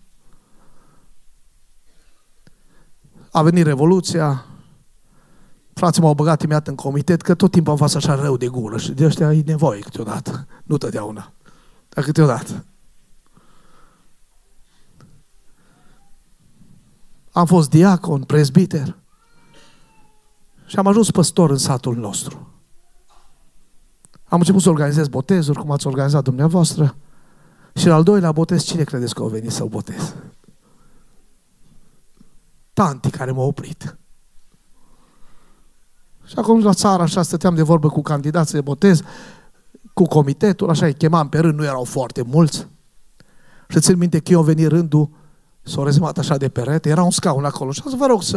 Speaker 1: A venit Revoluția, frații m-au băgat imediat în comitet, că tot timpul am fost așa rău de gură și de ăștia ai nevoie câteodată, nu totdeauna, dar câteodată. Am fost diacon, prezbiter și am ajuns păstor în satul nostru. Am început să organizez botezuri, cum ați organizat dumneavoastră. Și al doilea botez, cine credeți că au venit să-l botez? Tanti care m-au oprit. Și acum la țară așa stăteam de vorbă cu candidații de botez, cu comitetul, așa îi chemam pe rând, nu erau foarte mulți. Și țin minte că eu venit rândul, s-a rezemat așa de perete, era un scaun acolo și să vă rog să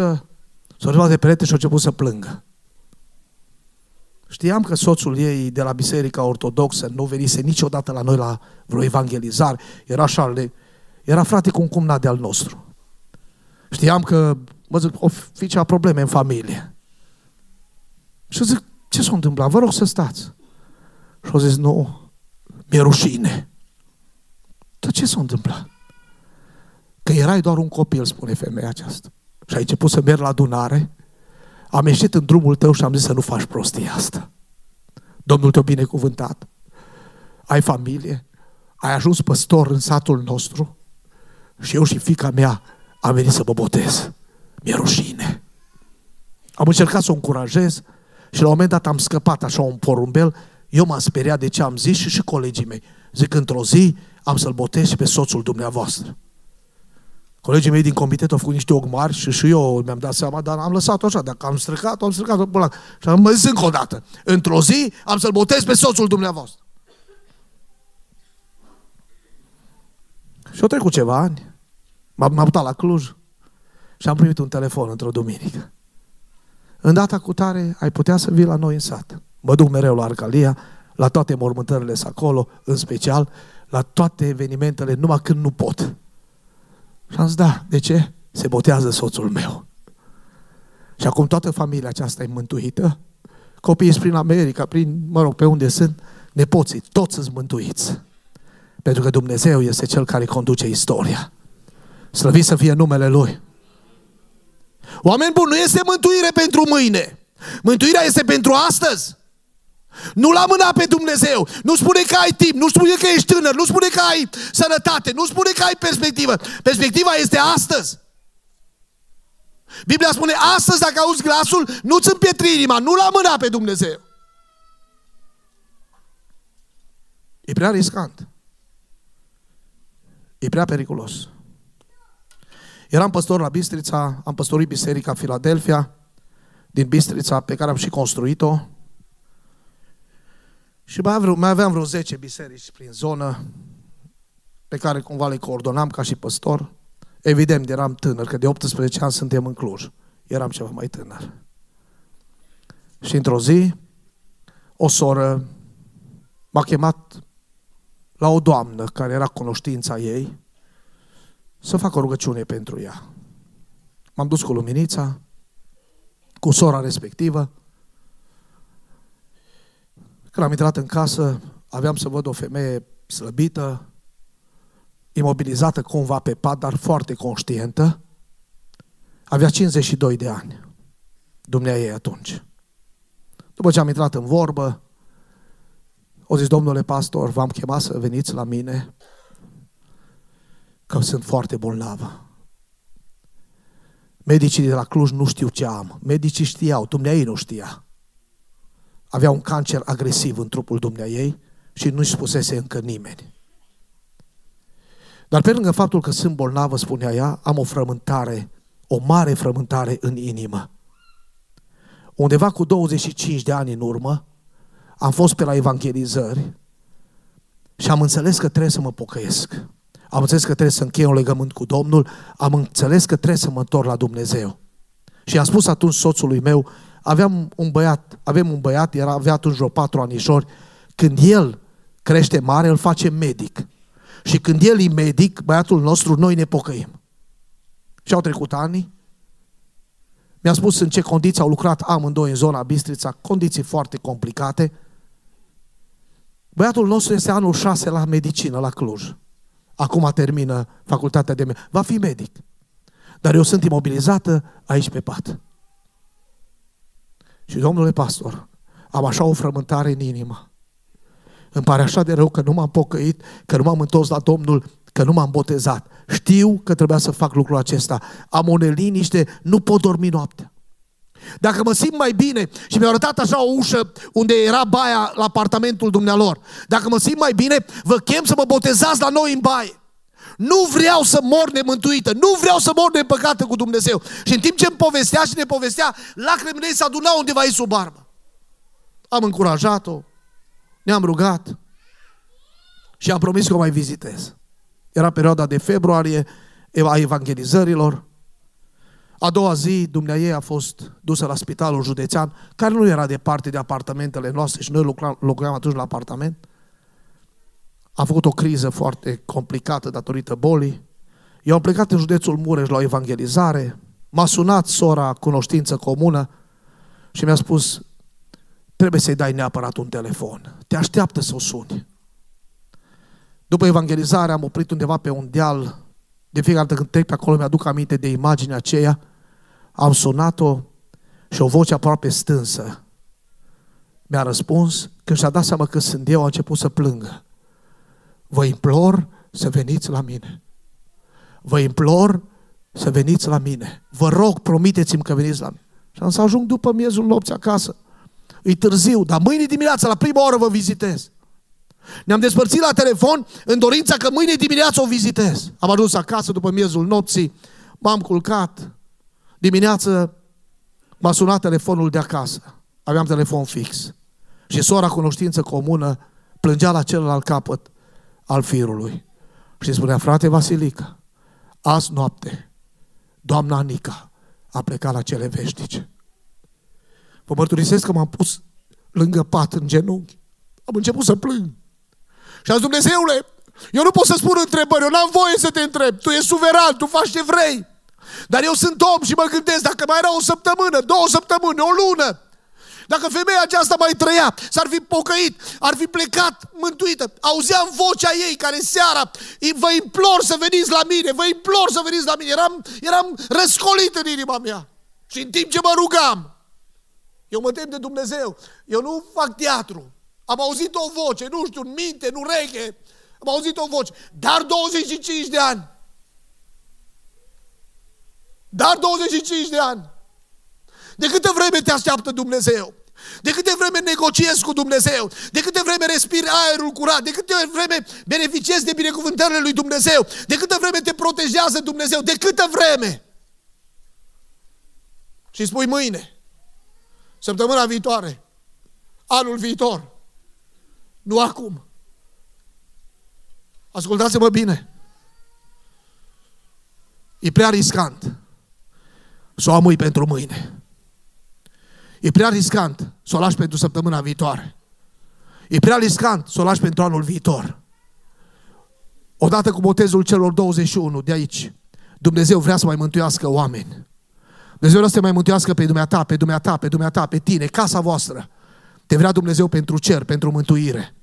Speaker 1: s-a rezemat de perete și a început să plângă. Știam că soțul ei de la Biserica Ortodoxă nu venise niciodată la noi la vreo evangelizare. Era așa, era frate cu un cumnat de al nostru. Știam că, mă zic, o fi cea probleme în familie. Și zic, ce s-a întâmplat? Vă rog să stați. Și au zis, nu, mi-e rușine. Dar ce s-a întâmplat? Că erai doar un copil, spune femeia aceasta. Și ai început să mergi la adunare, am ieșit în drumul tău și am zis să nu faci prostia asta. Domnul te-a binecuvântat. Ai familie, ai ajuns păstor în satul nostru și eu și fica mea am venit să mă botez. Mi-e rușine. Am încercat să o încurajez și la un moment dat am scăpat așa un porumbel. Eu m-am speriat de ce am zis și și colegii mei. Zic, într-o zi am să-l botez și pe soțul dumneavoastră. Colegii mei din comitet au făcut niște ogmari și și eu mi-am dat seama, dar am lăsat-o așa. Dacă am stricat am stricat-o până la... Și am zis încă o dată. Într-o zi am să-l botez pe soțul dumneavoastră. Și au trecut ceva ani. M-am mutat la Cluj și am primit un telefon într-o duminică. În data cu tare ai putea să vii la noi în sat. Mă duc mereu la Arcalia, la toate mormântările acolo, în special, la toate evenimentele, numai când nu pot. Și am zis, da, de ce? Se botează soțul meu. Și acum toată familia aceasta e mântuită. Copiii sunt prin America, prin, mă rog, pe unde sunt, nepoții, toți sunt mântuiți. Pentru că Dumnezeu este Cel care conduce istoria. Slăvit să fie numele Lui. Oameni buni, nu este mântuire pentru mâine. Mântuirea este pentru astăzi. Nu la mâna pe Dumnezeu. Nu spune că ai timp, nu spune că ești tânăr, nu spune că ai sănătate, nu spune că ai perspectivă. Perspectiva este astăzi. Biblia spune, astăzi dacă auzi glasul, nu-ți împietri inima, nu la mâna pe Dumnezeu. E prea riscant. E prea periculos. Eram păstor la Bistrița, am păstorit Biserica Filadelfia, din Bistrița, pe care am și construit-o. Și mai, aveam, mai aveam vreo 10 biserici prin zonă, pe care cumva le coordonam ca și păstor. Evident, eram tânăr, că de 18 ani suntem în Cluj. eram ceva mai tânăr. Și într-o zi, o soră m-a chemat la o doamnă care era cunoștința ei să fac o rugăciune pentru ea. M-am dus cu luminița, cu sora respectivă. Când am intrat în casă, aveam să văd o femeie slăbită, imobilizată cumva pe pat, dar foarte conștientă. Avea 52 de ani. Dumnea ei atunci. După ce am intrat în vorbă, o zis, domnule pastor, v-am chemat să veniți la mine că sunt foarte bolnavă. Medicii de la Cluj nu știu ce am. Medicii știau, dumneai nu știa. Avea un cancer agresiv în trupul dumneai și nu-și spusese încă nimeni. Dar pe lângă faptul că sunt bolnavă, spunea ea, am o frământare, o mare frământare în inimă. Undeva cu 25 de ani în urmă, am fost pe la evangelizări și am înțeles că trebuie să mă pocăiesc. Am înțeles că trebuie să închei un legământ cu Domnul, am înțeles că trebuie să mă întorc la Dumnezeu. Și am spus atunci soțului meu, aveam un băiat, avem un băiat, era, avea atunci vreo patru anișori, când el crește mare, îl face medic. Și când el e medic, băiatul nostru, noi ne pocăim. Și au trecut ani. Mi-a spus în ce condiții au lucrat amândoi în zona Bistrița, condiții foarte complicate. Băiatul nostru este anul 6 la medicină, la Cluj. Acum termină facultatea de medicină. Va fi medic. Dar eu sunt imobilizată aici pe pat. Și domnule pastor, am așa o frământare în inimă. Îmi pare așa de rău că nu m-am pocăit, că nu m-am întors la Domnul, că nu m-am botezat. Știu că trebuia să fac lucrul acesta. Am o neliniște, nu pot dormi noaptea. Dacă mă simt mai bine și mi-a arătat așa o ușă unde era baia la apartamentul dumnealor, dacă mă simt mai bine, vă chem să mă botezați la noi în baie. Nu vreau să mor nemântuită, nu vreau să mor nepăcată cu Dumnezeu. Și în timp ce îmi povestea și ne povestea, lacrimile ei se adunau undeva aici sub barbă. Am încurajat-o, ne-am rugat și am promis că o mai vizitez. Era perioada de februarie a evangelizărilor. A doua zi, dumneai a fost dusă la spitalul județean, care nu era departe de apartamentele noastre și noi lucram, locuiam atunci la apartament. A făcut o criză foarte complicată datorită bolii. Eu am plecat în județul Mureș la o evangelizare, m-a sunat sora cunoștință comună și mi-a spus, trebuie să-i dai neapărat un telefon. Te așteaptă să o suni. După evangelizare am oprit undeva pe un deal. De fiecare dată când trec pe acolo mi-aduc aminte de imaginea aceea. Am sunat-o și o voce aproape stânsă mi-a răspuns, când și-a dat seama că sunt eu, a început să plângă. Vă implor să veniți la mine. Vă implor să veniți la mine. Vă rog, promiteți-mi că veniți la mine. Și am să ajung după miezul nopții acasă. E târziu, dar mâine dimineața, la prima oră vă vizitez. Ne-am despărțit la telefon în dorința că mâine dimineață o vizitez. Am ajuns acasă după miezul nopții, m-am culcat. Dimineață m-a sunat telefonul de acasă. Aveam telefon fix. Și sora cunoștință comună plângea la celălalt capăt al firului. Și spunea, frate Vasilica, azi noapte, doamna Anica a plecat la cele veșnice. Vă mărturisesc că m-am pus lângă pat în genunchi. Am început să plâng. Și azi, Dumnezeule, eu nu pot să spun întrebări, eu n-am voie să te întreb. Tu ești suveran, tu faci ce vrei. Dar eu sunt om și mă gândesc, dacă mai era o săptămână, două săptămâni, o lună, dacă femeia aceasta mai trăia, s-ar fi pocăit, ar fi plecat mântuită. Auzeam vocea ei care seara, vă implor să veniți la mine, vă implor să veniți la mine. Eram, eram răscolit în inima mea. Și în timp ce mă rugam, eu mă tem de Dumnezeu, eu nu fac teatru. Am auzit o voce, nu știu, în minte, nu ureche, am auzit o voce, dar 25 de ani. Dar 25 de ani. De câtă vreme te așteaptă Dumnezeu? De câte vreme negociezi cu Dumnezeu? De câte vreme respiri aerul curat? De câte vreme beneficiezi de binecuvântările lui Dumnezeu? De câte vreme te protejează Dumnezeu? De câtă vreme? Și spui mâine, săptămâna viitoare, anul viitor, nu acum. Ascultați-mă bine. E prea riscant să o amui pentru mâine. E prea riscant să o lași pentru săptămâna viitoare. E prea riscant să o lași pentru anul viitor. Odată cu botezul celor 21 de aici, Dumnezeu vrea să mai mântuiască oameni. Dumnezeu vrea să te mai mântuiască pe dumneata, pe dumneata, pe dumneata, pe tine, casa voastră. Te vrea Dumnezeu pentru cer, pentru mântuire.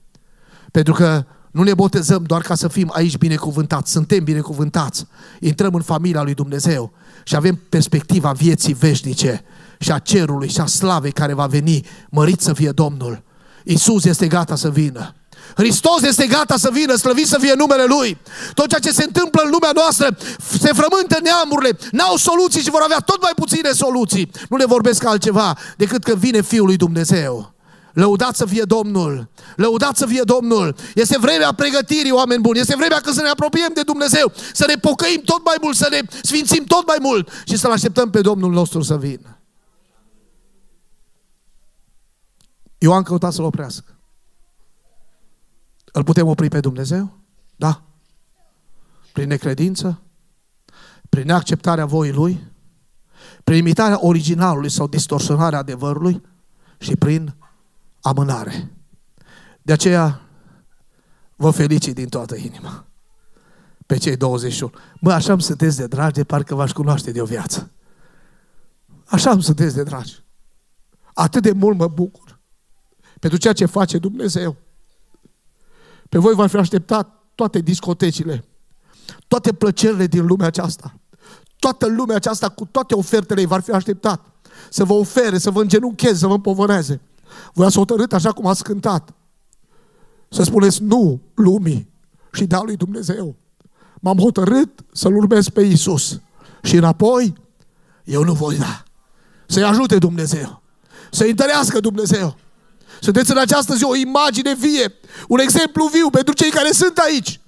Speaker 1: Pentru că nu ne botezăm doar ca să fim aici binecuvântați, suntem binecuvântați. Intrăm în familia lui Dumnezeu și avem perspectiva vieții veșnice și a cerului și a slavei care va veni, mărit să fie Domnul. Isus este gata să vină. Hristos este gata să vină, slăvit să fie numele Lui. Tot ceea ce se întâmplă în lumea noastră se frământă neamurile, n-au soluții și vor avea tot mai puține soluții. Nu le vorbesc altceva decât că vine Fiul lui Dumnezeu. Lăudați să fie Domnul! Lăudați să fie Domnul! Este vremea pregătirii, oameni buni! Este vremea când să ne apropiem de Dumnezeu, să ne pocăim tot mai mult, să ne sfințim tot mai mult și să-L așteptăm pe Domnul nostru să vină. Ioan căuta să-L oprească. Îl putem opri pe Dumnezeu? Da. Prin necredință? Prin neacceptarea voii Lui? Prin imitarea originalului sau distorsionarea adevărului? Și prin amânare. De aceea vă felicit din toată inima pe cei 21. Mă, așa îmi sunteți de dragi de parcă v-aș cunoaște de o viață. Așa îmi sunteți de dragi. Atât de mult mă bucur pentru ceea ce face Dumnezeu. Pe voi v-ar fi așteptat toate discotecile, toate plăcerile din lumea aceasta. Toată lumea aceasta cu toate ofertele ei v-ar fi așteptat să vă ofere, să vă îngenuncheze, să vă împovăreze. Voi ați hotărât așa cum ați cântat. Să spuneți nu lumii și da lui Dumnezeu. M-am hotărât să-L urmez pe Isus. Și înapoi, eu nu voi da. Să-i ajute Dumnezeu. Să-i întărească Dumnezeu. Sunteți în această zi o imagine vie, un exemplu viu pentru cei care sunt aici.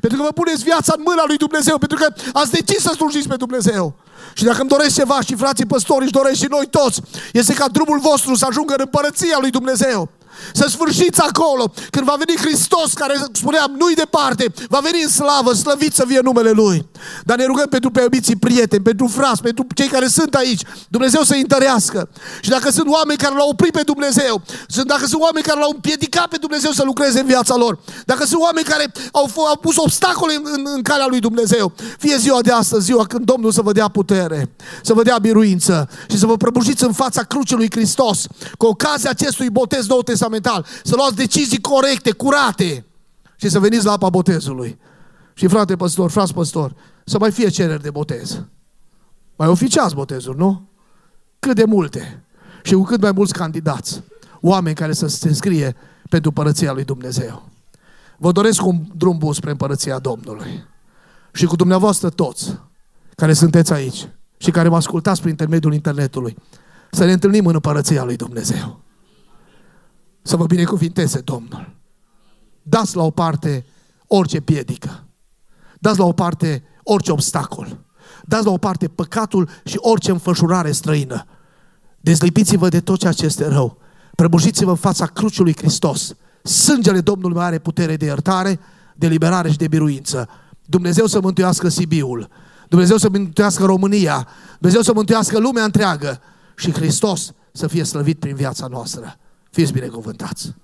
Speaker 1: Pentru că vă puneți viața în mâna lui Dumnezeu, pentru că ați decis să slujiți pe Dumnezeu. Și dacă îmi doresc ceva și frații păstori își doresc și noi toți, este ca drumul vostru să ajungă în împărăția lui Dumnezeu. Să sfârșiți acolo, când va veni Hristos, care spuneam, nu-i departe, va veni în slavă, slăvit să fie numele Lui. Dar ne rugăm pentru preobiții prieteni, pentru frați, pentru cei care sunt aici, Dumnezeu să-i întărească. Și dacă sunt oameni care l-au oprit pe Dumnezeu, dacă sunt oameni care l-au împiedicat pe Dumnezeu să lucreze în viața lor, dacă sunt oameni care au, au pus obstacole în, în, în calea lui Dumnezeu, fie ziua de astăzi, ziua când Domnul să vă dea putere, să vă dea biruință și să vă prăbușiți în fața crucii lui Hristos, cu ocazia acestui botez nou testamental, să luați decizii corecte, curate și să veniți la apa botezului. Și frate păstor, frați păstor, să mai fie cereri de botez. Mai oficiați botezuri, nu? Cât de multe. Și cu cât mai mulți candidați. Oameni care să se înscrie pentru Părăția lui Dumnezeu. Vă doresc un drum bun spre Împărăția Domnului. Și cu dumneavoastră toți care sunteți aici și care mă ascultați prin intermediul internetului, să ne întâlnim în Împărăția lui Dumnezeu. Să vă binecuvinteze Domnul. Dați la o parte orice piedică. Dați la o parte orice obstacol. Dați la o parte păcatul și orice înfășurare străină. Dezlipiți-vă de tot ceea ce este rău. Prăbușiți-vă în fața cruciului Hristos. Sângele Domnului are putere de iertare, de liberare și de biruință. Dumnezeu să mântuiască Sibiul. Dumnezeu să mântuiască România. Dumnezeu să mântuiască lumea întreagă. Și Hristos să fie slăvit prin viața noastră. Fiți binecuvântați!